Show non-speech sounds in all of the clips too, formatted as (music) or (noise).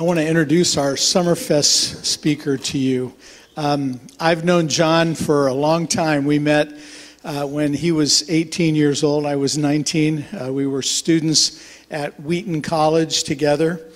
I want to introduce our Summerfest speaker to you. Um, I've known John for a long time. We met uh, when he was 18 years old. I was 19. Uh, we were students at Wheaton College together.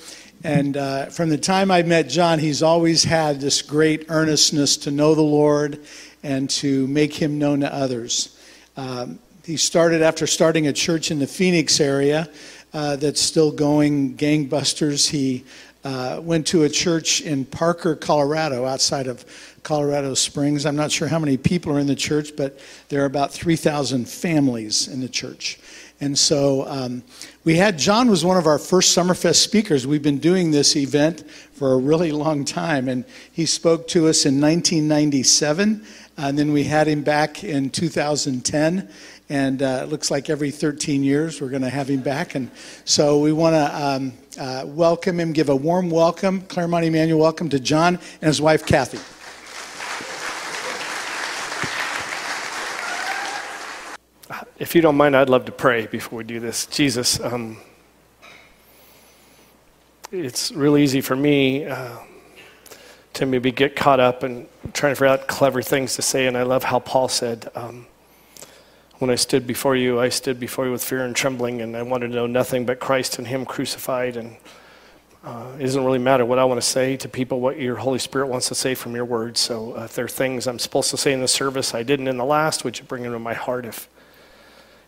And uh, from the time I met John, he's always had this great earnestness to know the Lord and to make him known to others. Um, he started after starting a church in the Phoenix area uh, that's still going gangbusters. He uh, went to a church in Parker, Colorado, outside of Colorado Springs. I'm not sure how many people are in the church, but there are about 3,000 families in the church. And so um, we had John was one of our first Summerfest speakers. We've been doing this event for a really long time, and he spoke to us in 1997, and then we had him back in 2010 and uh, it looks like every 13 years we're going to have him back. And so we want to um, uh, welcome him, give a warm welcome, Claremont Emmanuel, welcome to John and his wife Kathy. If you don't mind, I'd love to pray before we do this. Jesus, um, it's really easy for me uh, to maybe get caught up and trying to figure out clever things to say, and I love how Paul said. Um, when I stood before you, I stood before you with fear and trembling, and I wanted to know nothing but Christ and Him crucified. And uh, it doesn't really matter what I want to say to people, what your Holy Spirit wants to say from your words. So uh, if there are things I'm supposed to say in the service I didn't in the last, would you bring them to my heart? If,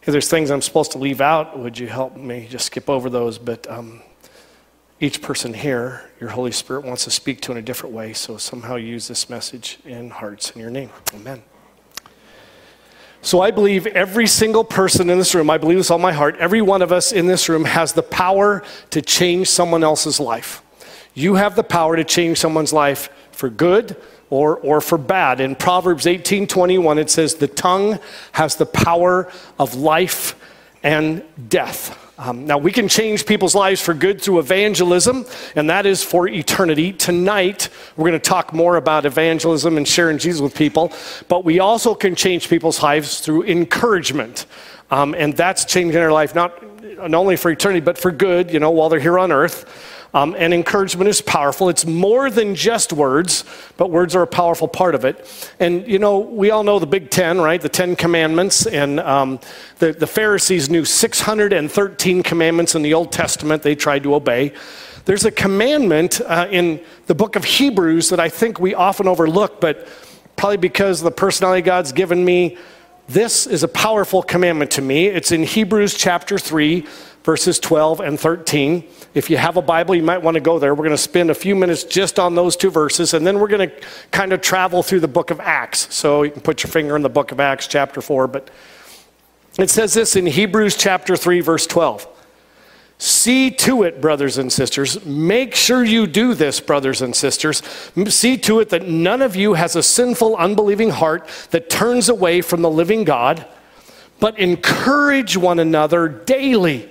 if there's things I'm supposed to leave out, would you help me just skip over those? But um, each person here, your Holy Spirit wants to speak to in a different way. So somehow use this message in hearts in your name. Amen. So I believe every single person in this room, I believe this all my heart, every one of us in this room has the power to change someone else's life. You have the power to change someone's life for good or, or for bad. In Proverbs 18:21 it says the tongue has the power of life and death. Um, now, we can change people's lives for good through evangelism, and that is for eternity. Tonight, we're going to talk more about evangelism and sharing Jesus with people, but we also can change people's lives through encouragement. Um, and that's changing their life not, not only for eternity, but for good, you know, while they're here on earth. Um, and encouragement is powerful. It's more than just words, but words are a powerful part of it. And, you know, we all know the Big Ten, right? The Ten Commandments. And um, the, the Pharisees knew 613 commandments in the Old Testament they tried to obey. There's a commandment uh, in the book of Hebrews that I think we often overlook, but probably because the personality God's given me, this is a powerful commandment to me. It's in Hebrews chapter 3, verses 12 and 13. If you have a Bible, you might want to go there. We're going to spend a few minutes just on those two verses, and then we're going to kind of travel through the book of Acts. So you can put your finger in the book of Acts, chapter 4. But it says this in Hebrews chapter 3, verse 12. See to it, brothers and sisters. Make sure you do this, brothers and sisters. See to it that none of you has a sinful, unbelieving heart that turns away from the living God, but encourage one another daily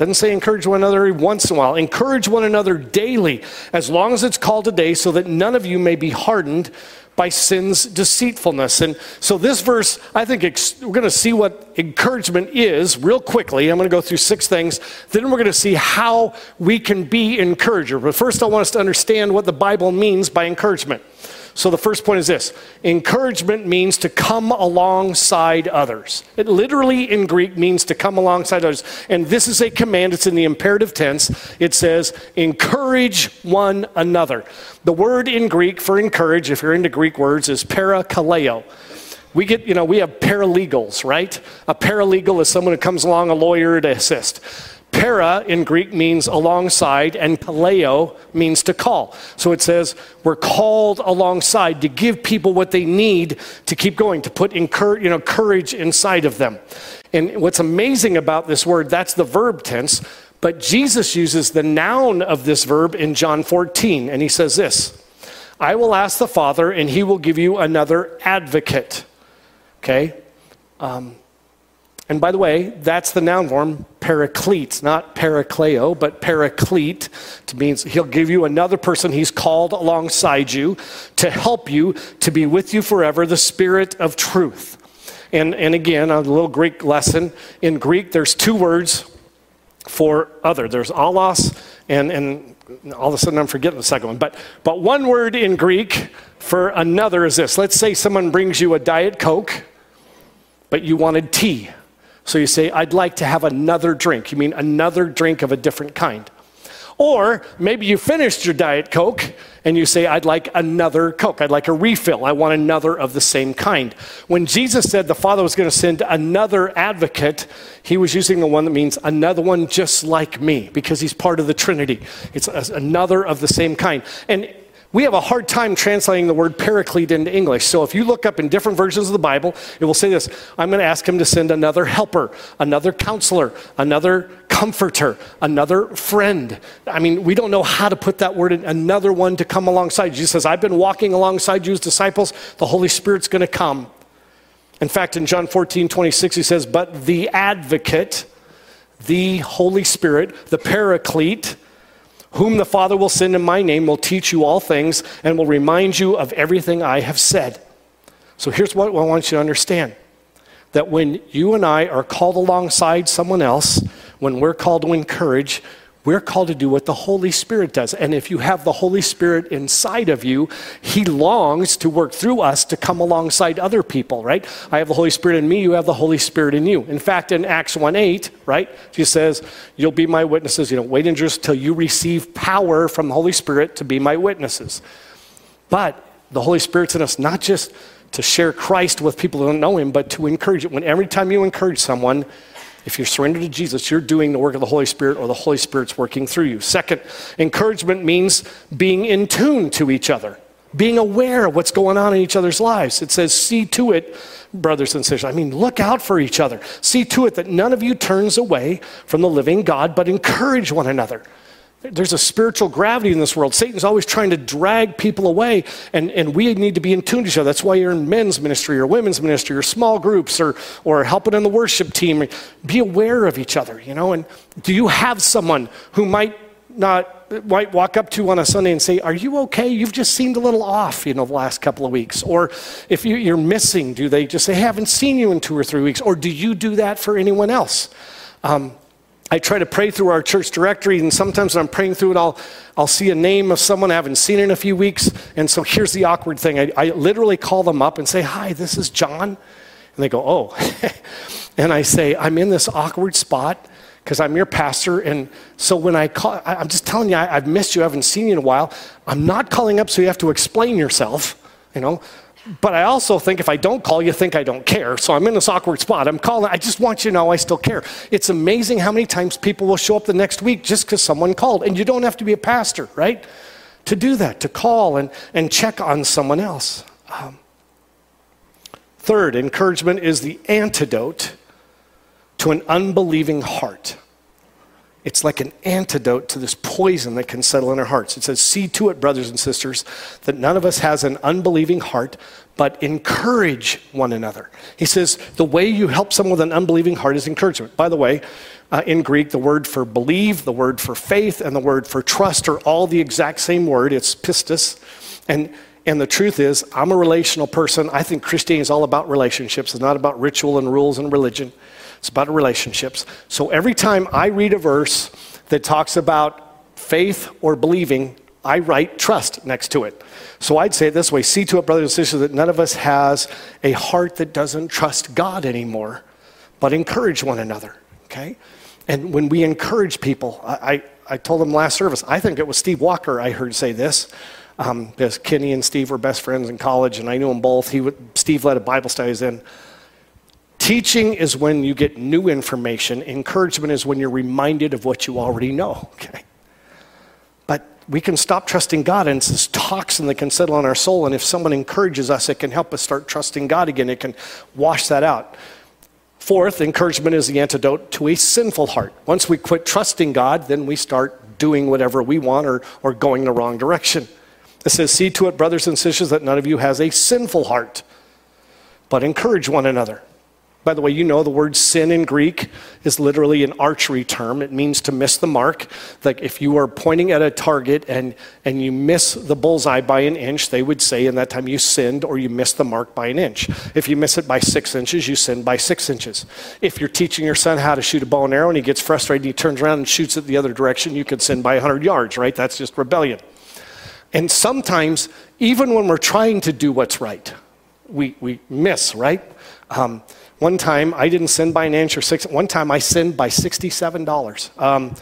doesn't say encourage one another once in a while. Encourage one another daily, as long as it's called today, so that none of you may be hardened by sin's deceitfulness. And so, this verse, I think ex- we're going to see what encouragement is real quickly. I'm going to go through six things. Then we're going to see how we can be encourager. But first, I want us to understand what the Bible means by encouragement. So the first point is this encouragement means to come alongside others. It literally in Greek means to come alongside others. And this is a command, it's in the imperative tense. It says, encourage one another. The word in Greek for encourage, if you're into Greek words, is parakaleo. We get, you know, we have paralegals, right? A paralegal is someone who comes along, a lawyer to assist. Para in Greek means alongside, and kaleo means to call. So it says we're called alongside to give people what they need to keep going, to put encourage, you know, courage inside of them. And what's amazing about this word, that's the verb tense, but Jesus uses the noun of this verb in John 14, and he says this I will ask the Father, and he will give you another advocate. Okay? Um, and by the way, that's the noun form, paraclete, not parakleo, but paraclete. It means he'll give you another person he's called alongside you to help you to be with you forever, the spirit of truth. And, and again, a little Greek lesson. In Greek, there's two words for other. There's allos And, and all of a sudden I'm forgetting the second one. But, but one word in Greek for another is this. Let's say someone brings you a Diet Coke, but you wanted tea. So you say, I'd like to have another drink. You mean another drink of a different kind. Or maybe you finished your Diet Coke and you say, I'd like another Coke. I'd like a refill. I want another of the same kind. When Jesus said the Father was going to send another advocate, he was using the one that means another one just like me because he's part of the Trinity. It's another of the same kind. And we have a hard time translating the word paraclete into English. So if you look up in different versions of the Bible, it will say this I'm going to ask him to send another helper, another counselor, another comforter, another friend. I mean, we don't know how to put that word in, another one to come alongside. Jesus says, I've been walking alongside you as disciples, the Holy Spirit's going to come. In fact, in John 14, 26, he says, But the advocate, the Holy Spirit, the paraclete, whom the Father will send in my name will teach you all things and will remind you of everything I have said. So here's what I want you to understand that when you and I are called alongside someone else, when we're called to encourage, we're called to do what the Holy Spirit does. And if you have the Holy Spirit inside of you, He longs to work through us to come alongside other people, right? I have the Holy Spirit in me, you have the Holy Spirit in you. In fact, in Acts 1 8, right, He says, You'll be my witnesses. You know, wait in Jerusalem till you receive power from the Holy Spirit to be my witnesses. But the Holy Spirit's in us not just to share Christ with people who don't know Him, but to encourage it. When every time you encourage someone, if you're surrendered to Jesus, you're doing the work of the Holy Spirit or the Holy Spirit's working through you. Second, encouragement means being in tune to each other, being aware of what's going on in each other's lives. It says, see to it, brothers and sisters. I mean, look out for each other. See to it that none of you turns away from the living God, but encourage one another. There's a spiritual gravity in this world. Satan's always trying to drag people away, and, and we need to be in tune to each other. That's why you're in men's ministry or women's ministry or small groups or, or helping in the worship team. Be aware of each other, you know. And do you have someone who might not might walk up to on a Sunday and say, Are you okay? You've just seemed a little off, you know, the last couple of weeks. Or if you, are missing, do they just say, haven't seen you in two or three weeks? Or do you do that for anyone else? Um, I try to pray through our church directory, and sometimes when I'm praying through it, I'll, I'll see a name of someone I haven't seen in a few weeks. And so here's the awkward thing I, I literally call them up and say, Hi, this is John. And they go, Oh. (laughs) and I say, I'm in this awkward spot because I'm your pastor. And so when I call, I, am just telling you, I, I've missed you, I haven't seen you in a while. I'm not calling up so you have to explain yourself, you know. But I also think if I don't call, you think I don't care. So I'm in this awkward spot. I'm calling. I just want you to know I still care. It's amazing how many times people will show up the next week just because someone called. And you don't have to be a pastor, right? To do that, to call and, and check on someone else. Um, third, encouragement is the antidote to an unbelieving heart. It's like an antidote to this poison that can settle in our hearts. It says, See to it, brothers and sisters, that none of us has an unbelieving heart, but encourage one another. He says, The way you help someone with an unbelieving heart is encouragement. By the way, uh, in Greek, the word for believe, the word for faith, and the word for trust are all the exact same word. It's pistis. And and the truth is, I'm a relational person. I think Christianity is all about relationships. It's not about ritual and rules and religion. It's about relationships. So every time I read a verse that talks about faith or believing, I write trust next to it. So I'd say it this way see to it, brothers and sisters, that none of us has a heart that doesn't trust God anymore, but encourage one another, okay? And when we encourage people, I, I, I told them last service, I think it was Steve Walker I heard say this. Um, because Kenny and Steve were best friends in college, and I knew them both. He would, Steve led a Bible studies in. Teaching is when you get new information. Encouragement is when you're reminded of what you already know. Okay? But we can stop trusting God, and it's this toxin that can settle on our soul. And if someone encourages us, it can help us start trusting God again. It can wash that out. Fourth, encouragement is the antidote to a sinful heart. Once we quit trusting God, then we start doing whatever we want or, or going the wrong direction. It says, See to it, brothers and sisters, that none of you has a sinful heart, but encourage one another. By the way, you know the word sin in Greek is literally an archery term. It means to miss the mark. Like if you are pointing at a target and, and you miss the bullseye by an inch, they would say in that time you sinned or you missed the mark by an inch. If you miss it by six inches, you sinned by six inches. If you're teaching your son how to shoot a bow and arrow and he gets frustrated and he turns around and shoots it the other direction, you could sin by 100 yards, right? That's just rebellion. And sometimes, even when we're trying to do what's right, we, we miss, right? Um, one time, I didn't sin by an inch or six. One time, I sinned by $67. Um,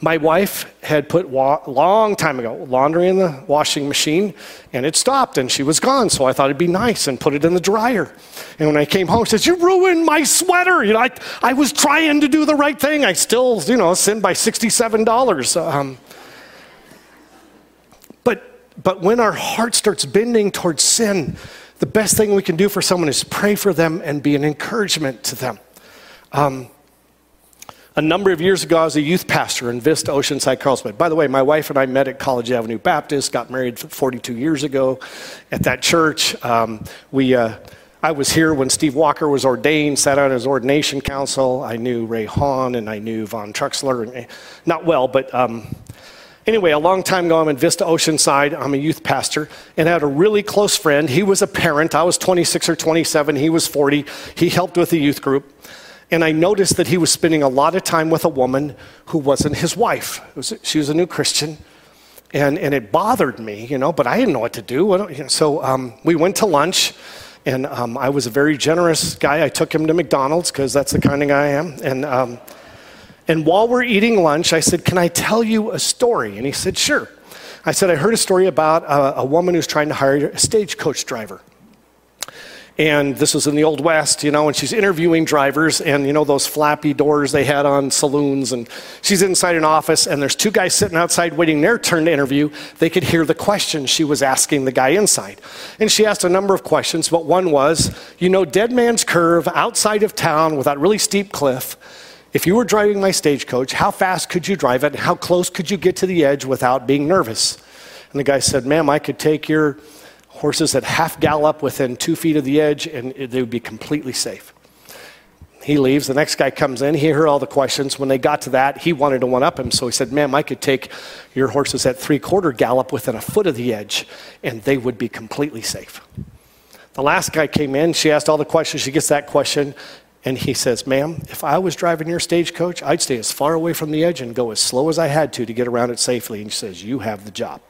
my wife had put wa- long time ago laundry in the washing machine and it stopped and she was gone so i thought it'd be nice and put it in the dryer and when i came home she says you ruined my sweater you know i, I was trying to do the right thing i still you know sinned by $67 um, but but when our heart starts bending towards sin the best thing we can do for someone is pray for them and be an encouragement to them. Um, a number of years ago, I was a youth pastor in Vista Oceanside, Carlsbad. By the way, my wife and I met at College Avenue Baptist, got married 42 years ago at that church. Um, we, uh, I was here when Steve Walker was ordained, sat on his ordination council. I knew Ray Hahn and I knew Von Truxler, eh, not well, but um, Anyway, a long time ago, I'm in Vista Oceanside. I'm a youth pastor, and I had a really close friend. He was a parent. I was 26 or 27. He was 40. He helped with the youth group. And I noticed that he was spending a lot of time with a woman who wasn't his wife. Was, she was a new Christian. And, and it bothered me, you know, but I didn't know what to do. So um, we went to lunch, and um, I was a very generous guy. I took him to McDonald's because that's the kind of guy I am. And um, and while we're eating lunch, I said, Can I tell you a story? And he said, Sure. I said, I heard a story about a, a woman who's trying to hire a stagecoach driver. And this was in the Old West, you know, and she's interviewing drivers, and you know, those flappy doors they had on saloons. And she's inside an office, and there's two guys sitting outside waiting their turn to interview. They could hear the questions she was asking the guy inside. And she asked a number of questions, but one was, you know, Dead Man's Curve outside of town with that really steep cliff if you were driving my stagecoach, how fast could you drive it? And how close could you get to the edge without being nervous? And the guy said, Ma'am, I could take your horses at half gallop within two feet of the edge and they would be completely safe. He leaves. The next guy comes in. He heard all the questions. When they got to that, he wanted to one up him. So he said, Ma'am, I could take your horses at three quarter gallop within a foot of the edge and they would be completely safe. The last guy came in. She asked all the questions. She gets that question. And he says, Ma'am, if I was driving your stagecoach, I'd stay as far away from the edge and go as slow as I had to to get around it safely. And she says, You have the job.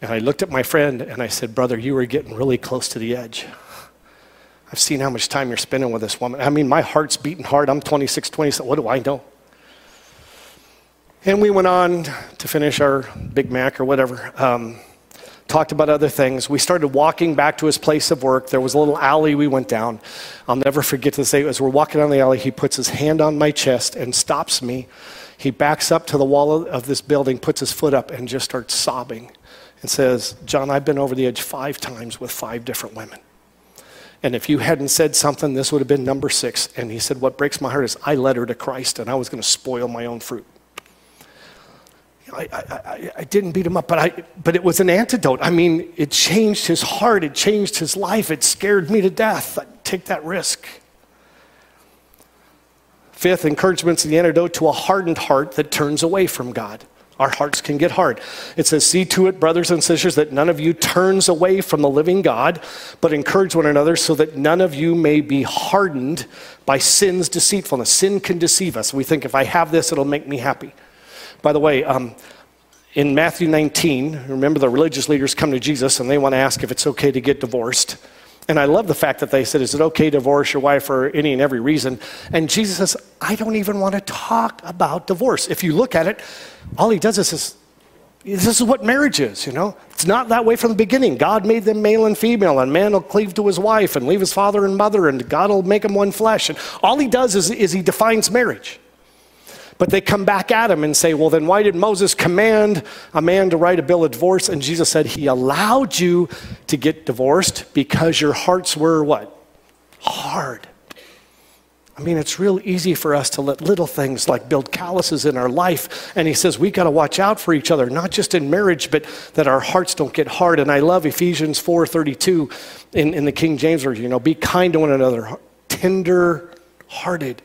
And I looked at my friend and I said, Brother, you are getting really close to the edge. I've seen how much time you're spending with this woman. I mean, my heart's beating hard. I'm 26, 27. What do I know? And we went on to finish our Big Mac or whatever. Um, talked about other things. We started walking back to his place of work. There was a little alley we went down. I'll never forget to say, as we're walking down the alley, he puts his hand on my chest and stops me. He backs up to the wall of this building, puts his foot up, and just starts sobbing and says, John, I've been over the edge five times with five different women. And if you hadn't said something, this would have been number six. And he said, What breaks my heart is I led her to Christ and I was going to spoil my own fruit. I, I, I, didn't beat him up, but, I, but it was an antidote. I mean, it changed his heart, it changed his life, it scared me to death. I'd take that risk. Fifth, encouragement's the antidote to a hardened heart that turns away from God. Our hearts can get hard. It says, See to it, brothers and sisters, that none of you turns away from the living God, but encourage one another so that none of you may be hardened by sin's deceitfulness. Sin can deceive us. We think if I have this, it'll make me happy. By the way, um, in Matthew 19, remember the religious leaders come to Jesus and they want to ask if it's okay to get divorced. And I love the fact that they said, Is it okay to divorce your wife for any and every reason? And Jesus says, I don't even want to talk about divorce. If you look at it, all he does is this is what marriage is, you know? It's not that way from the beginning. God made them male and female, and man will cleave to his wife and leave his father and mother, and God will make them one flesh. And all he does is, is he defines marriage. But they come back at him and say, Well, then why did Moses command a man to write a bill of divorce? And Jesus said, He allowed you to get divorced because your hearts were what? Hard. I mean, it's real easy for us to let little things like build calluses in our life. And he says we got to watch out for each other, not just in marriage, but that our hearts don't get hard. And I love Ephesians 4:32 in, in the King James Version. You know, be kind to one another, tender hearted,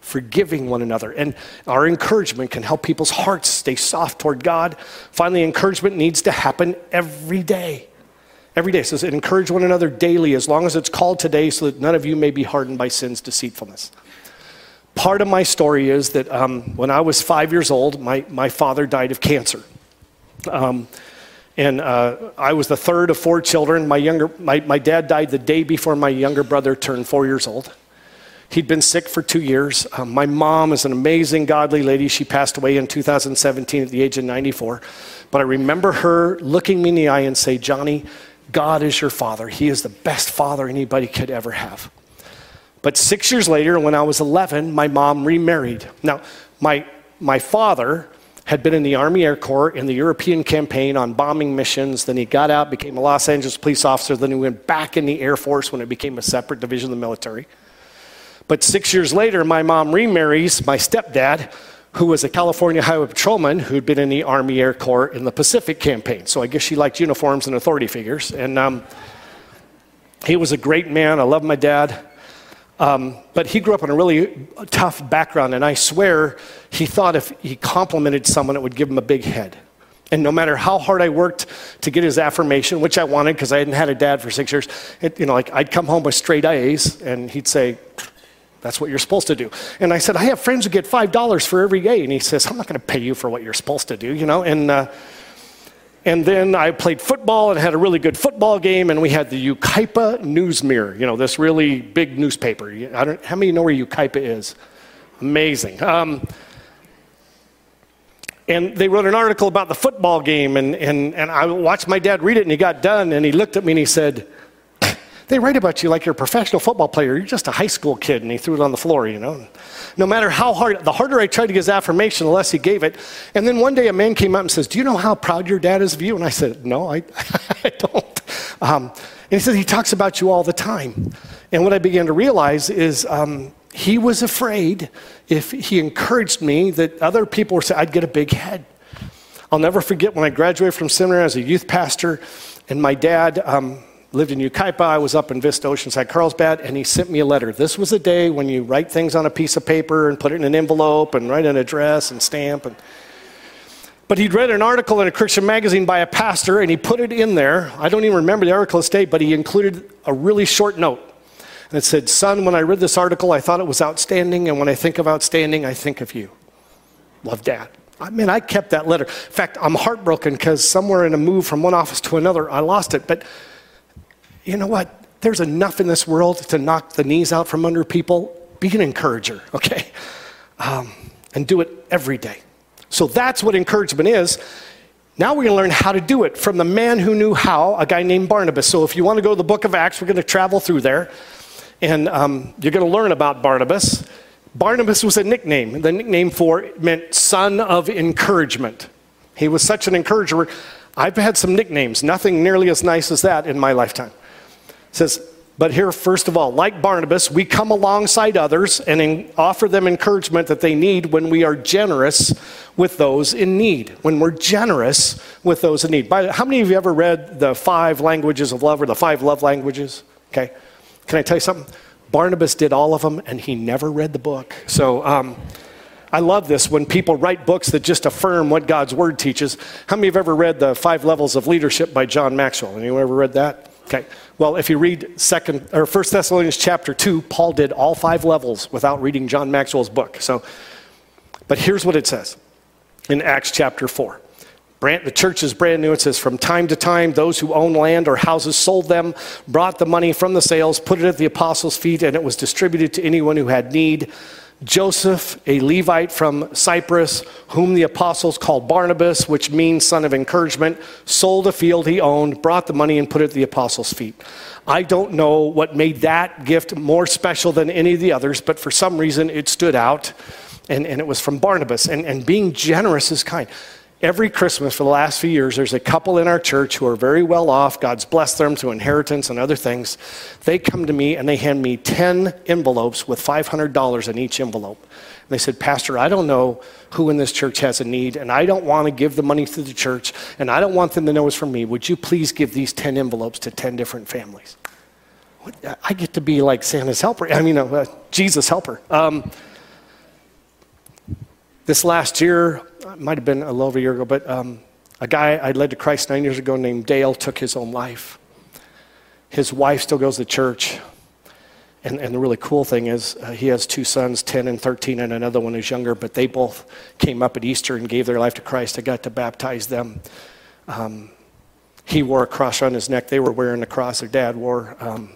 forgiving one another. And our encouragement can help people's hearts stay soft toward God. Finally, encouragement needs to happen every day. Every day. It says, encourage one another daily as long as it's called today so that none of you may be hardened by sin's deceitfulness. Part of my story is that um, when I was five years old, my, my father died of cancer. Um, and uh, I was the third of four children. My, younger, my, my dad died the day before my younger brother turned four years old. He'd been sick for two years. Um, my mom is an amazing, godly lady. She passed away in 2017 at the age of 94. But I remember her looking me in the eye and say, Johnny, God is your father. He is the best father anybody could ever have. But six years later, when I was 11, my mom remarried. Now, my, my father had been in the Army Air Corps in the European campaign on bombing missions. Then he got out, became a Los Angeles police officer. Then he went back in the Air Force when it became a separate division of the military. But six years later, my mom remarries my stepdad, who was a California Highway Patrolman who'd been in the Army Air Corps in the Pacific campaign. So I guess she liked uniforms and authority figures. And um, he was a great man. I love my dad. Um, but he grew up in a really tough background, and I swear he thought if he complimented someone, it would give him a big head. And no matter how hard I worked to get his affirmation, which I wanted because I hadn't had a dad for six years, it, you know, like I'd come home with straight A's, and he'd say, that's what you're supposed to do. And I said, I have friends who get $5 for every day. And he says, I'm not going to pay you for what you're supposed to do, you know? And, uh, and then I played football and had a really good football game. And we had the Yucaipa News Mirror, you know, this really big newspaper. I don't, how many know where Yucaipa is? Amazing. Um, and they wrote an article about the football game. And, and, and I watched my dad read it, and he got done. And he looked at me and he said, they write about you like you're a professional football player. You're just a high school kid, and he threw it on the floor, you know. No matter how hard, the harder I tried to get his affirmation, the less he gave it. And then one day a man came up and says, Do you know how proud your dad is of you? And I said, No, I, (laughs) I don't. Um, and he says, He talks about you all the time. And what I began to realize is um, he was afraid if he encouraged me that other people would say, I'd get a big head. I'll never forget when I graduated from seminary as a youth pastor, and my dad, um, lived in Yucaipa. I was up in Vista Oceanside, Carlsbad, and he sent me a letter. This was a day when you write things on a piece of paper and put it in an envelope and write an address and stamp. And... But he'd read an article in a Christian magazine by a pastor, and he put it in there. I don't even remember the article state, but he included a really short note. And it said, Son, when I read this article, I thought it was outstanding, and when I think of outstanding, I think of you. Love, Dad. I mean, I kept that letter. In fact, I'm heartbroken because somewhere in a move from one office to another, I lost it. But you know what? There's enough in this world to knock the knees out from under people. Be an encourager, (laughs) okay? Um, and do it every day. So that's what encouragement is. Now we're going to learn how to do it from the man who knew how, a guy named Barnabas. So if you want to go to the book of Acts, we're going to travel through there. And um, you're going to learn about Barnabas. Barnabas was a nickname. The nickname for it meant son of encouragement. He was such an encourager. I've had some nicknames, nothing nearly as nice as that in my lifetime says, but here, first of all, like Barnabas, we come alongside others and in, offer them encouragement that they need when we are generous with those in need. When we're generous with those in need. By, how many of you ever read the five languages of love or the five love languages? Okay. Can I tell you something? Barnabas did all of them and he never read the book. So, um, I love this when people write books that just affirm what God's word teaches. How many of you have ever read the Five Levels of Leadership by John Maxwell? Anyone ever read that? Okay. Well, if you read second or First Thessalonians chapter two, Paul did all five levels without reading John Maxwell's book. So, but here's what it says in Acts chapter four. Brand, the church is brand new. It says, From time to time, those who own land or houses sold them, brought the money from the sales, put it at the apostles' feet, and it was distributed to anyone who had need. Joseph, a Levite from Cyprus, whom the apostles called Barnabas, which means son of encouragement, sold a field he owned, brought the money, and put it at the apostles' feet. I don't know what made that gift more special than any of the others, but for some reason it stood out, and, and it was from Barnabas. And, and being generous is kind. Every Christmas for the last few years, there's a couple in our church who are very well off. God's blessed them through inheritance and other things. They come to me and they hand me 10 envelopes with $500 in each envelope. And they said, Pastor, I don't know who in this church has a need, and I don't want to give the money to the church, and I don't want them to know it's from me. Would you please give these 10 envelopes to 10 different families? I get to be like Santa's helper. I mean, uh, Jesus' helper. Um, this last year, might have been a little over a year ago, but um, a guy I led to Christ nine years ago named Dale took his own life. His wife still goes to church. And, and the really cool thing is, uh, he has two sons, 10 and 13, and another one is younger, but they both came up at Easter and gave their life to Christ. I got to baptize them. Um, he wore a cross on his neck. They were wearing the cross their dad wore. Um,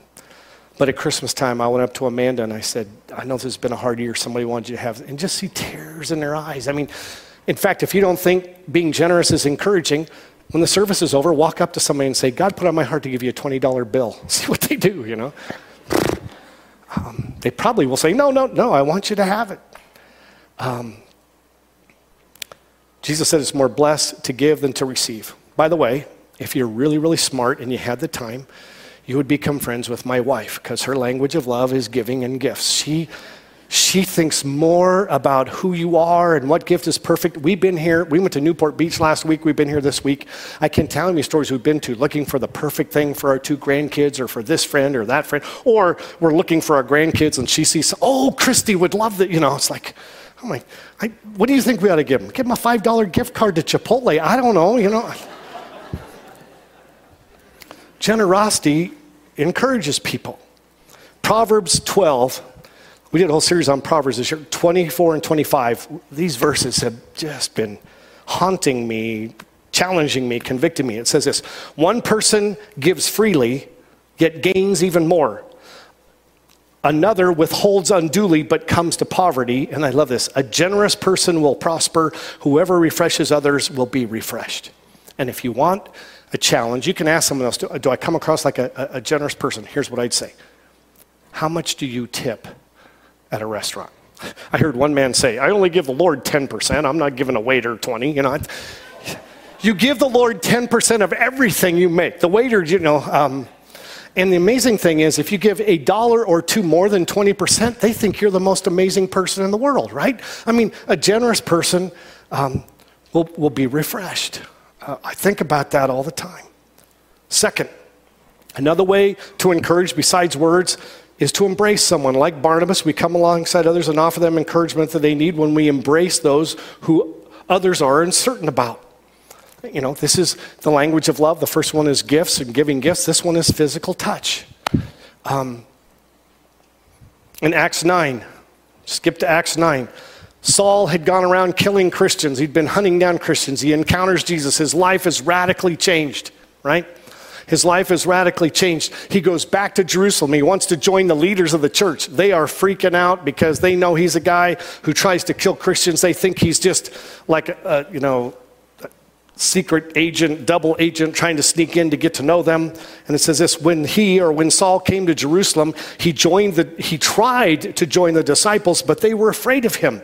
but at Christmas time, I went up to Amanda and I said, I know this has been a hard year. Somebody wanted you to have, and just see tears in their eyes. I mean, in fact, if you don't think being generous is encouraging, when the service is over, walk up to somebody and say, God put on my heart to give you a $20 bill. (laughs) See what they do, you know? Um, they probably will say, No, no, no, I want you to have it. Um, Jesus said it's more blessed to give than to receive. By the way, if you're really, really smart and you had the time, you would become friends with my wife because her language of love is giving and gifts. She she thinks more about who you are and what gift is perfect. We've been here, we went to Newport Beach last week, we've been here this week. I can tell you stories we've been to looking for the perfect thing for our two grandkids or for this friend or that friend. Or we're looking for our grandkids and she sees, oh, Christy would love that. You know, it's like, I'm like, I, what do you think we ought to give him? Give him a $5 gift card to Chipotle. I don't know, you know. Generosity encourages people. Proverbs 12 we did a whole series on Proverbs this year, 24 and 25. These verses have just been haunting me, challenging me, convicting me. It says this One person gives freely, yet gains even more. Another withholds unduly, but comes to poverty. And I love this. A generous person will prosper. Whoever refreshes others will be refreshed. And if you want a challenge, you can ask someone else Do, do I come across like a, a generous person? Here's what I'd say How much do you tip? At a restaurant. I heard one man say, I only give the Lord 10%. I'm not giving a waiter 20, you know. You give the Lord 10% of everything you make. The waiter, you know, um, and the amazing thing is, if you give a dollar or two more than 20%, they think you're the most amazing person in the world, right? I mean, a generous person um, will, will be refreshed. Uh, I think about that all the time. Second, another way to encourage besides words is to embrace someone like Barnabas. We come alongside others and offer them encouragement that they need when we embrace those who others are uncertain about. You know, this is the language of love. The first one is gifts and giving gifts. This one is physical touch. Um, in Acts 9, skip to Acts 9. Saul had gone around killing Christians. He'd been hunting down Christians. He encounters Jesus. His life is radically changed, right? His life is radically changed. He goes back to Jerusalem. He wants to join the leaders of the church. They are freaking out because they know he's a guy who tries to kill Christians. They think he's just like a, you know, secret agent, double agent, trying to sneak in to get to know them. And it says this when he or when Saul came to Jerusalem, he joined the he tried to join the disciples, but they were afraid of him,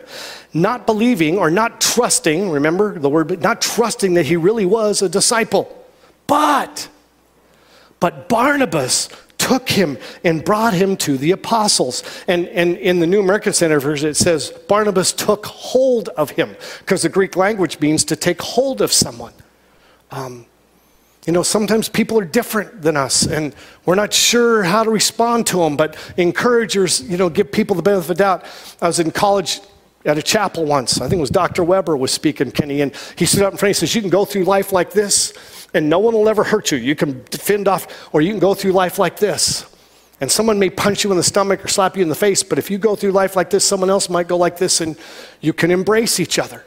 not believing or not trusting, remember the word, not trusting that he really was a disciple. But but Barnabas took him and brought him to the apostles. And, and in the New American Standard Version, it says Barnabas took hold of him, because the Greek language means to take hold of someone. Um, you know, sometimes people are different than us, and we're not sure how to respond to them, but encouragers, you know, give people the benefit of the doubt. I was in college at a chapel once. I think it was Dr. Weber was speaking, Kenny, and he stood up in front and says, You can go through life like this and no one will ever hurt you. You can fend off, or you can go through life like this. And someone may punch you in the stomach or slap you in the face, but if you go through life like this, someone else might go like this, and you can embrace each other.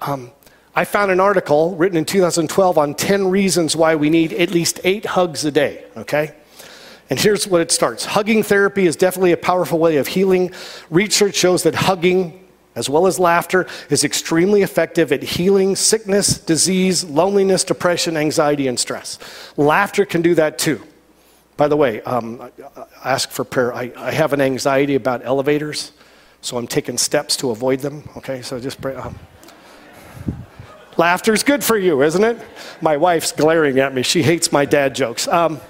Um, I found an article written in 2012 on 10 reasons why we need at least eight hugs a day, okay? And here's what it starts Hugging therapy is definitely a powerful way of healing. Research shows that hugging as well as laughter, is extremely effective at healing sickness, disease, loneliness, depression, anxiety, and stress. Laughter can do that too. By the way, um, ask for prayer. I, I, have an anxiety about elevators, so I'm taking steps to avoid them. Okay, so just pray. Um, Laughter's good for you, isn't it? My wife's glaring at me. She hates my dad jokes. Um,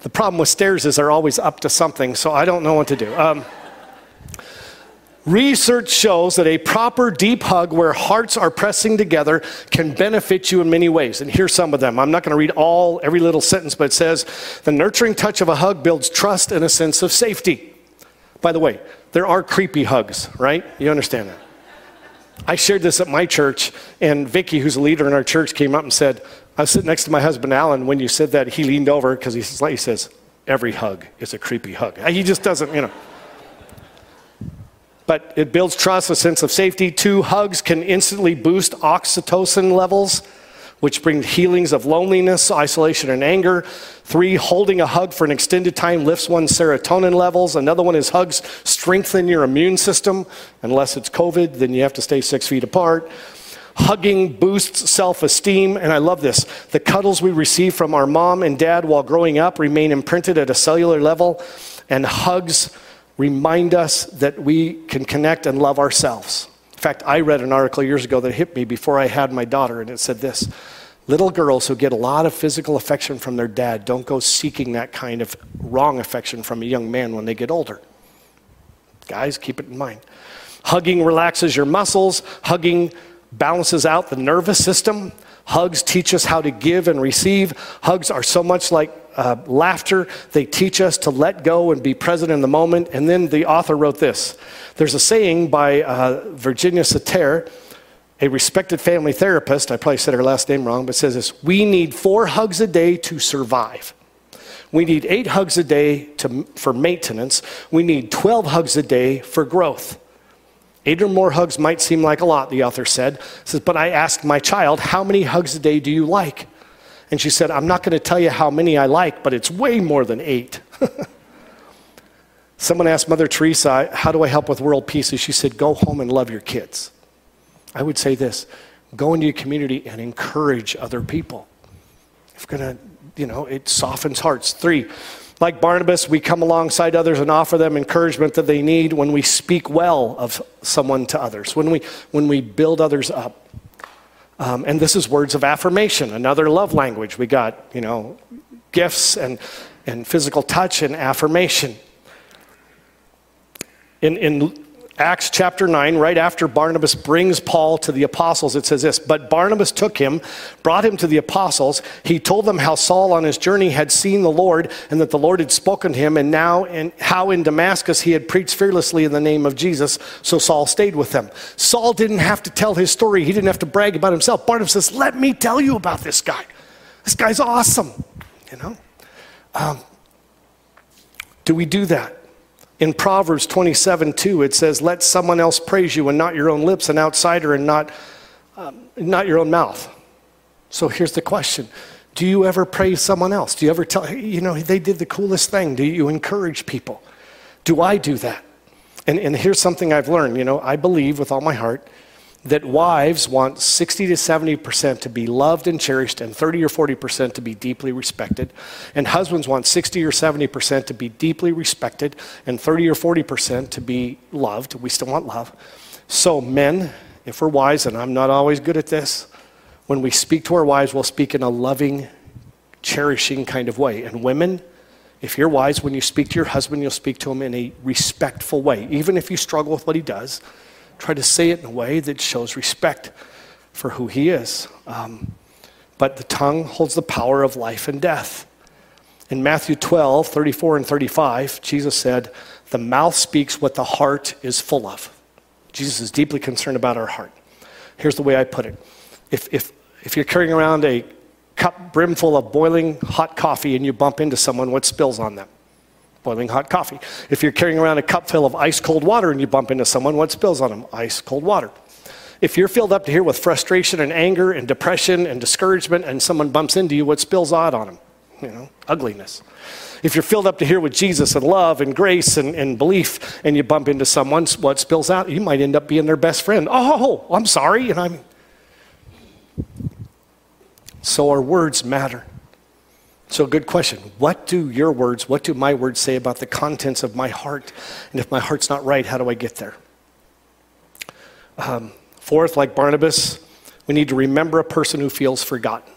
the problem with stairs is they're always up to something, so I don't know what to do. Research shows that a proper deep hug where hearts are pressing together can benefit you in many ways. And here's some of them. I'm not going to read all, every little sentence, but it says the nurturing touch of a hug builds trust and a sense of safety. By the way, there are creepy hugs, right? You understand that? I shared this at my church, and Vicky, who's a leader in our church, came up and said, I was sitting next to my husband, Alan. When you said that, he leaned over because he says, Every hug is a creepy hug. He just doesn't, you know. But it builds trust, a sense of safety. Two, hugs can instantly boost oxytocin levels which brings healings of loneliness, isolation, and anger. Three, holding a hug for an extended time lifts one's serotonin levels. Another one is hugs strengthen your immune system. Unless it's COVID, then you have to stay six feet apart. Hugging boosts self esteem, and I love this. The cuddles we receive from our mom and dad while growing up remain imprinted at a cellular level, and hugs remind us that we can connect and love ourselves. In fact, I read an article years ago that hit me before I had my daughter, and it said this Little girls who get a lot of physical affection from their dad don't go seeking that kind of wrong affection from a young man when they get older. Guys, keep it in mind. Hugging relaxes your muscles, hugging balances out the nervous system. Hugs teach us how to give and receive. Hugs are so much like uh, laughter. They teach us to let go and be present in the moment. And then the author wrote this There's a saying by uh, Virginia Satir, a respected family therapist. I probably said her last name wrong, but says this We need four hugs a day to survive. We need eight hugs a day to, for maintenance. We need 12 hugs a day for growth. Eight or more hugs might seem like a lot, the author said. Says, but I asked my child, how many hugs a day do you like? And she said, I'm not going to tell you how many I like, but it's way more than eight. (laughs) Someone asked Mother Teresa, How do I help with world peace? And she said, Go home and love your kids. I would say this go into your community and encourage other people. If going to, you know, it softens hearts. Three, like Barnabas, we come alongside others and offer them encouragement that they need when we speak well of someone to others, when we, when we build others up. Um, and this is words of affirmation, another love language. We got, you know, gifts and, and physical touch and affirmation. In, in Acts chapter 9, right after Barnabas brings Paul to the apostles, it says this But Barnabas took him, brought him to the apostles. He told them how Saul on his journey had seen the Lord and that the Lord had spoken to him, and now in, how in Damascus he had preached fearlessly in the name of Jesus. So Saul stayed with them. Saul didn't have to tell his story, he didn't have to brag about himself. Barnabas says, Let me tell you about this guy. This guy's awesome. You know? Um, do we do that? In Proverbs 27 2, it says, Let someone else praise you and not your own lips, an outsider and not, um, not your own mouth. So here's the question Do you ever praise someone else? Do you ever tell, you know, they did the coolest thing? Do you encourage people? Do I do that? And, and here's something I've learned, you know, I believe with all my heart that wives want 60 to 70% to be loved and cherished and 30 or 40% to be deeply respected. And husbands want 60 or 70% to be deeply respected and 30 or 40% to be loved. We still want love. So, men, if we're wise, and I'm not always good at this, when we speak to our wives, we'll speak in a loving, cherishing kind of way. And women, if you're wise, when you speak to your husband, you'll speak to him in a respectful way, even if you struggle with what he does try to say it in a way that shows respect for who he is. Um, but the tongue holds the power of life and death. In Matthew 12, 34 and 35, Jesus said, The mouth speaks what the heart is full of. Jesus is deeply concerned about our heart. Here's the way I put it if, if, if you're carrying around a cup brimful of boiling hot coffee and you bump into someone, what spills on them? Boiling hot coffee. If you're carrying around a cup full of ice cold water and you bump into someone, what spills on them? Ice cold water. If you're filled up to here with frustration and anger and depression and discouragement and someone bumps into you, what spills out on them? You know, ugliness. If you're filled up to here with Jesus and love and grace and, and belief and you bump into someone, what spills out? You might end up being their best friend. Oh, I'm sorry. And I'm. So our words matter. So, good question. What do your words, what do my words say about the contents of my heart? And if my heart's not right, how do I get there? Um, fourth, like Barnabas, We need to remember a person who feels forgotten.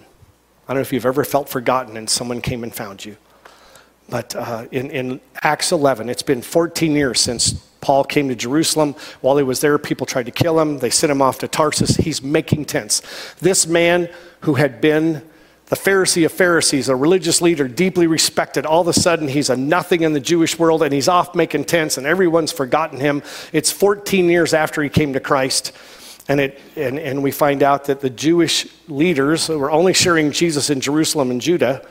I don't know if you've ever felt forgotten and someone came and found you. But uh, in, in Acts 11, it's been 14 years since Paul came to Jerusalem. While he was there, people tried to kill him. They sent him off to Tarsus. He's making tents. This man who had been the Pharisee of Pharisees, a religious leader, deeply respected, all of a sudden he's a nothing in the Jewish world and he's off making tents and everyone's forgotten him. It's 14 years after he came to Christ. And, it, and, and we find out that the Jewish leaders were only sharing Jesus in Jerusalem and Judah.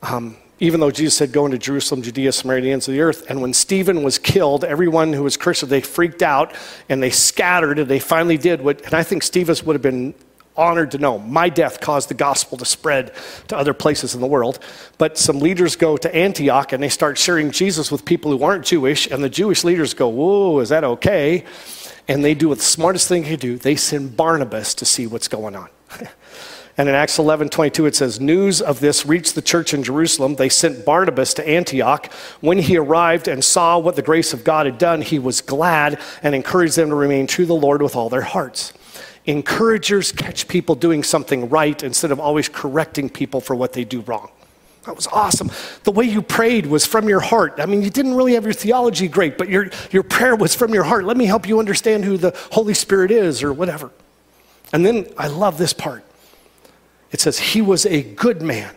Um, even though Jesus said, Go into Jerusalem, Judea, Samaria, the ends of the earth. And when Stephen was killed, everyone who was Christian, they freaked out and they scattered and they finally did what, and I think Stephen would have been honored to know. My death caused the gospel to spread to other places in the world. But some leaders go to Antioch and they start sharing Jesus with people who aren't Jewish, and the Jewish leaders go, Whoa, is that okay? And they do what the smartest thing they do they send Barnabas to see what's going on. (laughs) And in Acts 11 22, it says, News of this reached the church in Jerusalem. They sent Barnabas to Antioch. When he arrived and saw what the grace of God had done, he was glad and encouraged them to remain true to the Lord with all their hearts. Encouragers catch people doing something right instead of always correcting people for what they do wrong. That was awesome. The way you prayed was from your heart. I mean, you didn't really have your theology great, but your, your prayer was from your heart. Let me help you understand who the Holy Spirit is or whatever. And then I love this part. It says, He was a good man,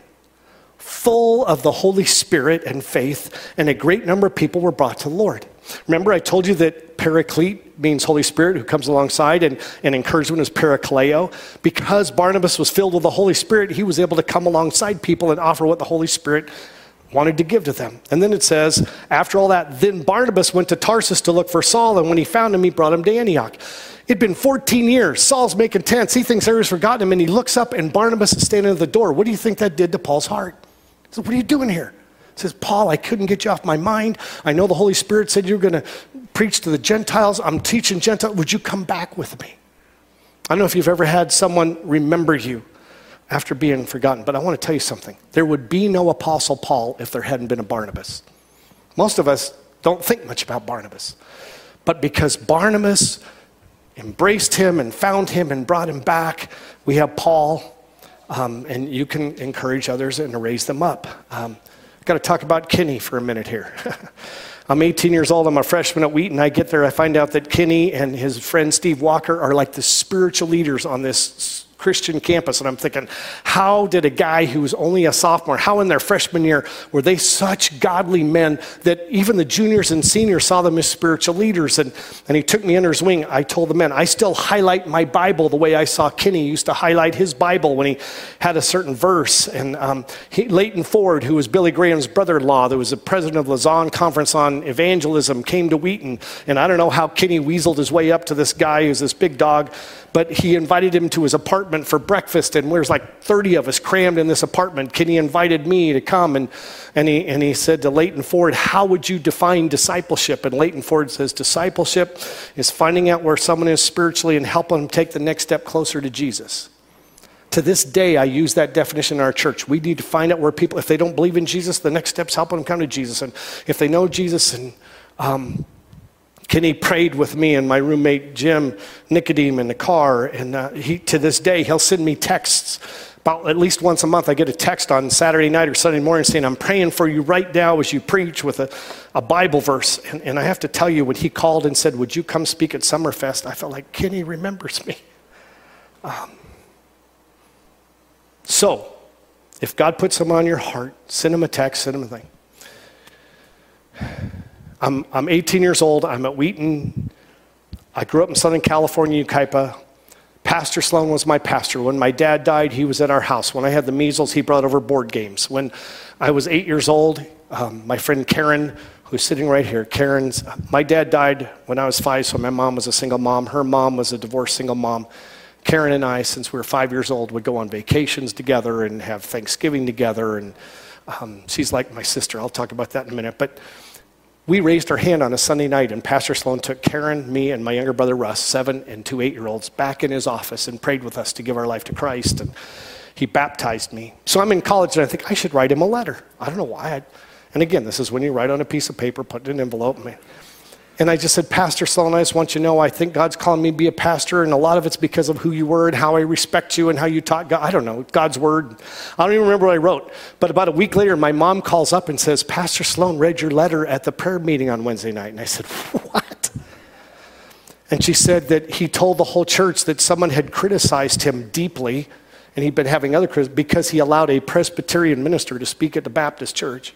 full of the Holy Spirit and faith, and a great number of people were brought to the Lord. Remember, I told you that paraclete means Holy Spirit who comes alongside, and, and encouragement is parakaleo. Because Barnabas was filled with the Holy Spirit, he was able to come alongside people and offer what the Holy Spirit wanted to give to them. And then it says, after all that, then Barnabas went to Tarsus to look for Saul, and when he found him, he brought him to Antioch. It'd been 14 years. Saul's making tents. He thinks everyone's forgotten him, and he looks up, and Barnabas is standing at the door. What do you think that did to Paul's heart? He says, What are you doing here? Says, Paul, I couldn't get you off my mind. I know the Holy Spirit said you were going to preach to the Gentiles. I'm teaching Gentiles. Would you come back with me? I don't know if you've ever had someone remember you after being forgotten. But I want to tell you something. There would be no Apostle Paul if there hadn't been a Barnabas. Most of us don't think much about Barnabas. But because Barnabas embraced him and found him and brought him back, we have Paul. Um, and you can encourage others and raise them up. Um, I've got to talk about Kinney for a minute here. (laughs) I'm 18 years old. I'm a freshman at Wheaton. I get there. I find out that Kinney and his friend Steve Walker are like the spiritual leaders on this Christian campus. And I'm thinking, how did a guy who was only a sophomore, how in their freshman year were they such godly men that even the juniors and seniors saw them as spiritual leaders? And, and he took me under his wing. I told the men, I still highlight my Bible the way I saw Kinney used to highlight his Bible when he had a certain verse. And um, he, Leighton Ford, who was Billy Graham's brother in law, that was the president of the Lausanne Conference on Evangelism, came to Wheaton. And I don't know how Kinney weaseled his way up to this guy who's this big dog but he invited him to his apartment for breakfast, and there's like 30 of us crammed in this apartment. Kenny invited me to come, and, and, he, and he said to Leighton Ford, How would you define discipleship? And Leighton Ford says, Discipleship is finding out where someone is spiritually and helping them take the next step closer to Jesus. To this day, I use that definition in our church. We need to find out where people, if they don't believe in Jesus, the next step's helping them come to Jesus. And if they know Jesus and um, Kenny prayed with me and my roommate Jim Nicodeme in the car, and uh, he, to this day, he'll send me texts. About at least once a month, I get a text on Saturday night or Sunday morning saying, I'm praying for you right now as you preach with a, a Bible verse. And, and I have to tell you, when he called and said, Would you come speak at Summerfest? I felt like Kenny remembers me. Um, so, if God puts him on your heart, send him a text, send him a thing. I'm, I'm 18 years old. I'm at Wheaton. I grew up in Southern California, Yucaipa. Pastor Sloan was my pastor. When my dad died, he was at our house. When I had the measles, he brought over board games. When I was eight years old, um, my friend Karen, who's sitting right here, Karen's, my dad died when I was five, so my mom was a single mom. Her mom was a divorced single mom. Karen and I, since we were five years old, would go on vacations together and have Thanksgiving together. And um, she's like my sister. I'll talk about that in a minute. But we raised our hand on a Sunday night, and Pastor Sloan took Karen, me, and my younger brother Russ, seven and two eight year olds, back in his office and prayed with us to give our life to Christ. And he baptized me. So I'm in college, and I think I should write him a letter. I don't know why. I, and again, this is when you write on a piece of paper, put it in an envelope. And I just said, Pastor Sloan, I just want you to know I think God's calling me to be a pastor, and a lot of it's because of who you were and how I respect you and how you taught God. I don't know, God's word. I don't even remember what I wrote. But about a week later, my mom calls up and says, Pastor Sloan read your letter at the prayer meeting on Wednesday night. And I said, What? And she said that he told the whole church that someone had criticized him deeply, and he'd been having other because he allowed a Presbyterian minister to speak at the Baptist church.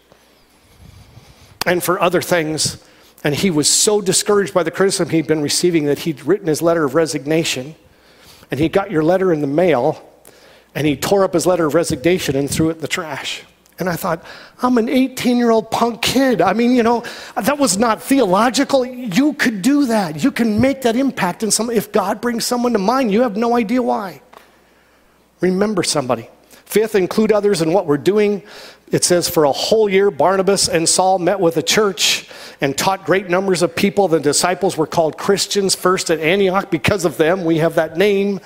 And for other things, and he was so discouraged by the criticism he'd been receiving that he'd written his letter of resignation. And he got your letter in the mail, and he tore up his letter of resignation and threw it in the trash. And I thought, I'm an 18 year old punk kid. I mean, you know, that was not theological. You could do that. You can make that impact in some. If God brings someone to mind, you have no idea why. Remember somebody. Fifth, include others in what we're doing. It says, for a whole year, Barnabas and Saul met with the church and taught great numbers of people. The disciples were called Christians first at Antioch because of them. We have that name.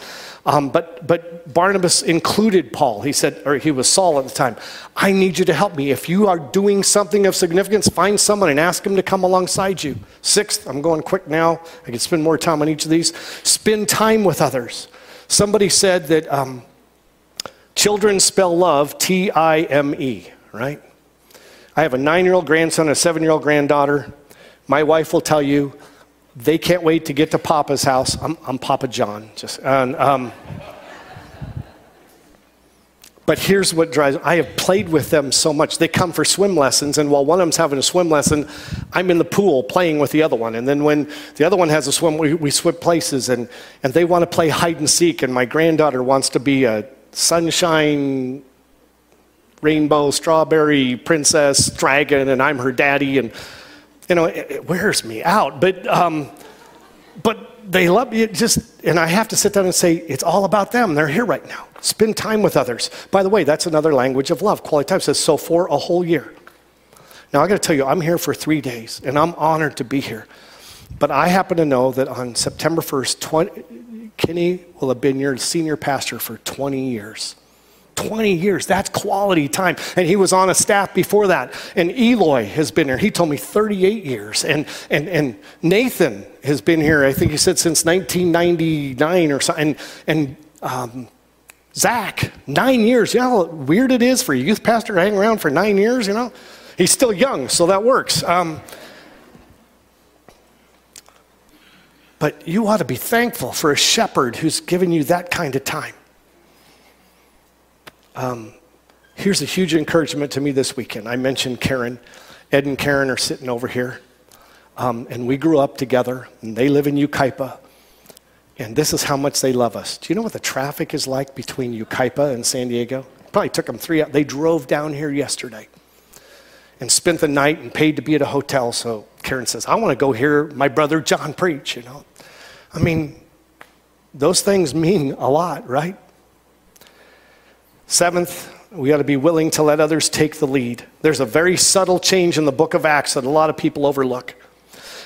Um, but, but Barnabas included Paul. He said, or he was Saul at the time. I need you to help me. If you are doing something of significance, find someone and ask him to come alongside you. Sixth, I'm going quick now. I can spend more time on each of these. Spend time with others. Somebody said that um, children spell love T I M E, right? I have a nine year old grandson, a seven year old granddaughter. My wife will tell you they can't wait to get to Papa's house. I'm, I'm Papa John. Just, and, um, but here's what drives I have played with them so much. They come for swim lessons, and while one of them's having a swim lesson, I'm in the pool playing with the other one. And then when the other one has a swim, we, we switch places, and, and they want to play hide and seek, and my granddaughter wants to be a sunshine rainbow, strawberry, princess, dragon, and I'm her daddy. And, you know, it, it wears me out. But, um, but they love you just, and I have to sit down and say, it's all about them. They're here right now. Spend time with others. By the way, that's another language of love. Quality time says, so for a whole year. Now, I got to tell you, I'm here for three days, and I'm honored to be here. But I happen to know that on September 1st, 20, Kenny will have been your senior pastor for 20 years. 20 years. That's quality time. And he was on a staff before that. And Eloy has been here. He told me 38 years. And, and, and Nathan has been here, I think he said, since 1999 or something. And, and um, Zach, nine years. You know how weird it is for a youth pastor to hang around for nine years, you know? He's still young, so that works. Um, but you ought to be thankful for a shepherd who's given you that kind of time. Um, here's a huge encouragement to me this weekend. I mentioned Karen. Ed and Karen are sitting over here. Um, and we grew up together, and they live in Yucaipa. And this is how much they love us. Do you know what the traffic is like between Yucaipa and San Diego? Probably took them three hours. They drove down here yesterday and spent the night and paid to be at a hotel. So Karen says, I want to go hear my brother John preach, you know. I mean, those things mean a lot, right? Seventh, we got to be willing to let others take the lead. There's a very subtle change in the book of Acts that a lot of people overlook.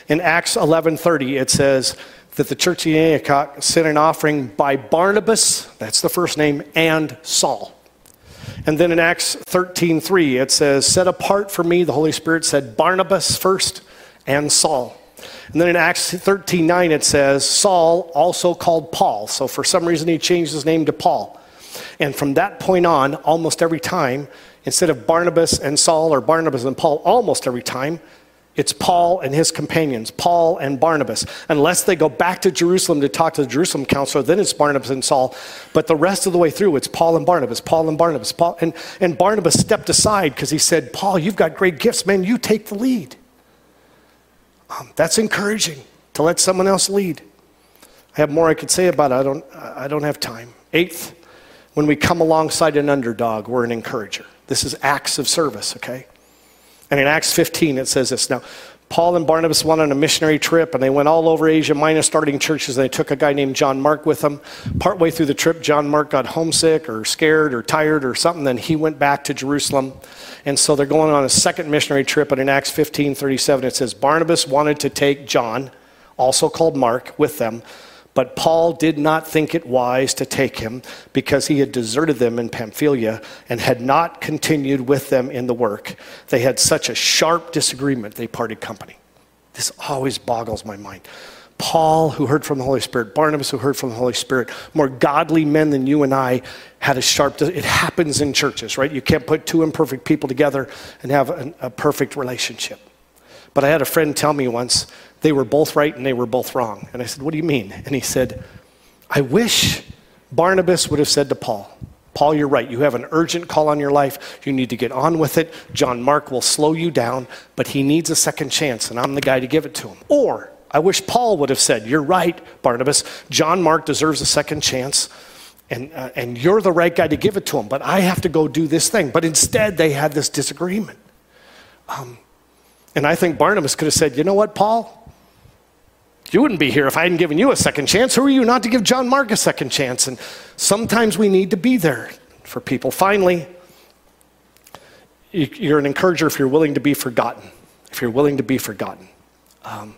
In Acts 11:30, it says that the church of Antioch sent an offering by Barnabas, that's the first name, and Saul. And then in Acts 13:3, it says, "Set apart for me," the Holy Spirit said, Barnabas first and Saul. And then in Acts 13:9, it says, Saul, also called Paul. So for some reason, he changed his name to Paul. And from that point on, almost every time, instead of Barnabas and Saul or Barnabas and Paul, almost every time, it's Paul and his companions, Paul and Barnabas. Unless they go back to Jerusalem to talk to the Jerusalem council, then it's Barnabas and Saul. But the rest of the way through, it's Paul and Barnabas, Paul and Barnabas. Paul, and, and Barnabas stepped aside because he said, Paul, you've got great gifts, man, you take the lead. Um, that's encouraging to let someone else lead. I have more I could say about it. I don't, I don't have time. Eighth, when we come alongside an underdog, we're an encourager. This is acts of service, okay? And in Acts 15, it says this. Now, Paul and Barnabas went on a missionary trip and they went all over Asia Minor starting churches. And They took a guy named John Mark with them. Partway through the trip, John Mark got homesick or scared or tired or something. Then he went back to Jerusalem. And so they're going on a second missionary trip. And in Acts 15 37, it says Barnabas wanted to take John, also called Mark, with them. But Paul did not think it wise to take him because he had deserted them in Pamphylia and had not continued with them in the work. They had such a sharp disagreement, they parted company. This always boggles my mind. Paul, who heard from the Holy Spirit, Barnabas, who heard from the Holy Spirit, more godly men than you and I had a sharp. It happens in churches, right? You can't put two imperfect people together and have a, a perfect relationship. But I had a friend tell me once they were both right and they were both wrong. And I said, What do you mean? And he said, I wish Barnabas would have said to Paul, Paul, you're right. You have an urgent call on your life. You need to get on with it. John Mark will slow you down, but he needs a second chance, and I'm the guy to give it to him. Or I wish Paul would have said, You're right, Barnabas. John Mark deserves a second chance, and, uh, and you're the right guy to give it to him, but I have to go do this thing. But instead, they had this disagreement. Um, and I think Barnabas could have said, You know what, Paul? You wouldn't be here if I hadn't given you a second chance. Who are you not to give John Mark a second chance? And sometimes we need to be there for people. Finally, you're an encourager if you're willing to be forgotten. If you're willing to be forgotten. Um,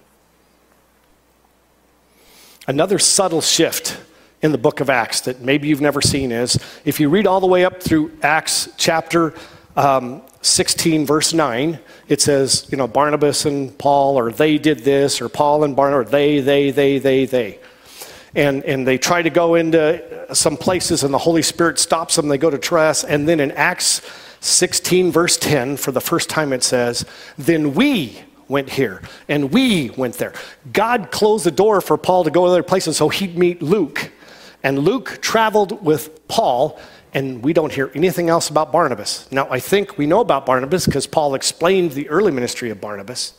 Another subtle shift in the book of Acts that maybe you've never seen is if you read all the way up through Acts chapter um, 16, verse 9, it says, you know, Barnabas and Paul, or they did this, or Paul and Barnabas, or they, they, they, they, they. And, and they try to go into some places, and the Holy Spirit stops them. They go to Troas. And then in Acts 16, verse 10, for the first time it says, Then we, went here, and we went there. God closed the door for Paul to go to other places so he'd meet Luke. And Luke traveled with Paul, and we don't hear anything else about Barnabas. Now, I think we know about Barnabas because Paul explained the early ministry of Barnabas.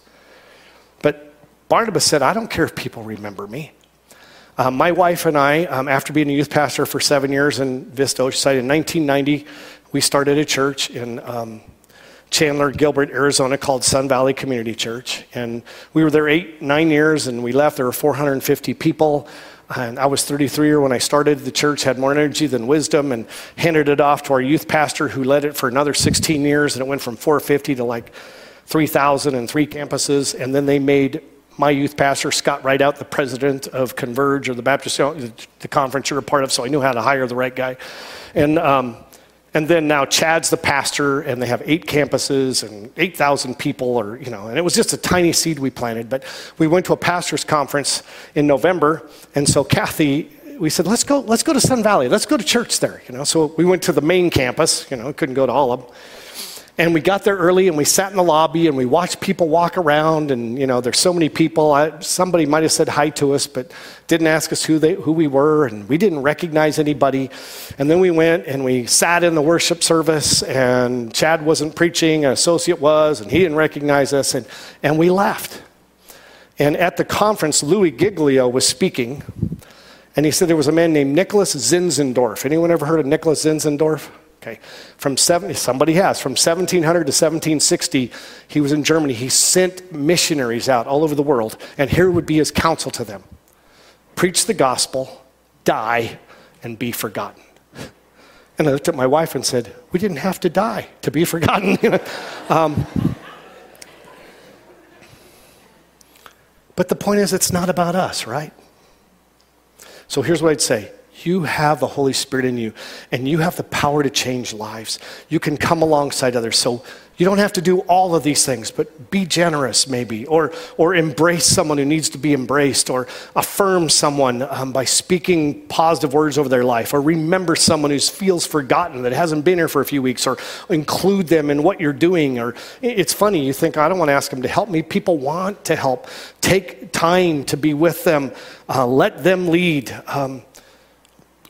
But Barnabas said, I don't care if people remember me. Uh, my wife and I, um, after being a youth pastor for seven years in Vista Oceanside in 1990, we started a church in um, Chandler, Gilbert, Arizona, called Sun Valley Community Church. And we were there eight, nine years, and we left. There were 450 people. And I was 33 when I started. The church had more energy than wisdom and handed it off to our youth pastor who led it for another 16 years. And it went from 450 to like 3,000 and three campuses. And then they made my youth pastor, Scott Ridout, the president of Converge or the Baptist, the conference you're a part of, so I knew how to hire the right guy. And um, and then now Chad's the pastor, and they have eight campuses and 8,000 people, or, you know, and it was just a tiny seed we planted. But we went to a pastor's conference in November, and so Kathy, we said, let's go, let's go to Sun Valley, let's go to church there, you know. So we went to the main campus, you know, couldn't go to all of them. And we got there early and we sat in the lobby and we watched people walk around. And, you know, there's so many people. I, somebody might have said hi to us, but didn't ask us who, they, who we were. And we didn't recognize anybody. And then we went and we sat in the worship service. And Chad wasn't preaching, an associate was, and he didn't recognize us. And, and we left. And at the conference, Louis Giglio was speaking. And he said there was a man named Nicholas Zinzendorf. Anyone ever heard of Nicholas Zinzendorf? Okay, from 70, somebody has. From 1700 to 1760, he was in Germany. He sent missionaries out all over the world, and here would be his counsel to them preach the gospel, die, and be forgotten. And I looked at my wife and said, We didn't have to die to be (laughs) forgotten. um, but the point is, it's not about us, right? So here's what I'd say you have the Holy Spirit in you, and you have the power to change lives. You can come alongside others. So you don't have to do all of these things, but be generous, maybe, or, or embrace someone who needs to be embraced, or affirm someone um, by speaking positive words over their life, or remember someone who feels forgotten that hasn't been here for a few weeks, or include them in what you're doing. Or it's funny, you think, I don't want to ask them to help me. People want to help. Take time to be with them, uh, let them lead. Um,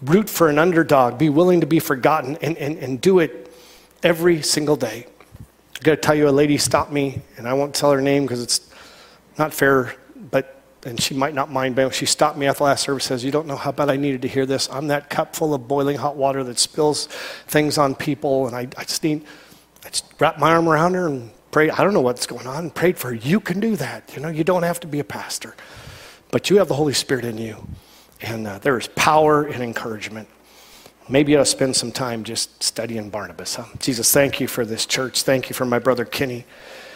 root for an underdog, be willing to be forgotten, and, and, and do it every single day. I got to tell you, a lady stopped me, and I won't tell her name because it's not fair, but and she might not mind, but she stopped me at the last service says, You don't know how bad I needed to hear this. I'm that cup full of boiling hot water that spills things on people, and I, I just need, I just wrapped my arm around her and prayed. I don't know what's going on, and prayed for her. You can do that. You know, you don't have to be a pastor, but you have the Holy Spirit in you. And uh, there is power and encouragement. Maybe I'll spend some time just studying Barnabas. Huh? Jesus, thank you for this church. Thank you for my brother Kenny.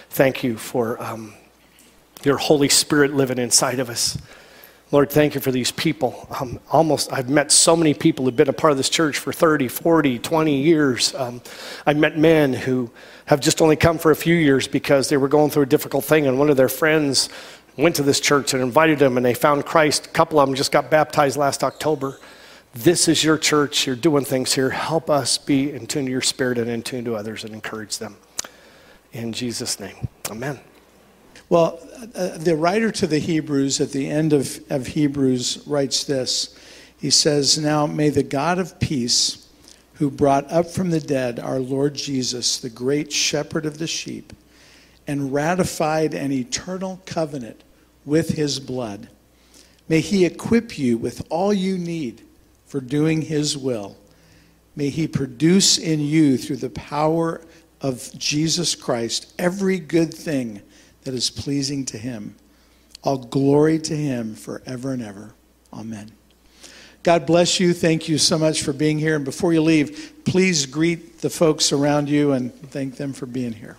Thank you for um, your Holy Spirit living inside of us. Lord, thank you for these people. Um, almost, I've met so many people who've been a part of this church for 30, 40, 20 years. Um, I've met men who have just only come for a few years because they were going through a difficult thing, and one of their friends went to this church and invited them, and they found Christ. A couple of them just got baptized last October. This is your church. You're doing things here. Help us be in tune to your spirit and in tune to others and encourage them. In Jesus' name, amen. Well, uh, the writer to the Hebrews at the end of, of Hebrews writes this. He says, Now may the God of peace, who brought up from the dead our Lord Jesus, the great shepherd of the sheep, and ratified an eternal covenant with his blood, may he equip you with all you need for doing his will. May he produce in you, through the power of Jesus Christ, every good thing that is pleasing to him. All glory to him forever and ever. Amen. God bless you. Thank you so much for being here. And before you leave, please greet the folks around you and thank them for being here.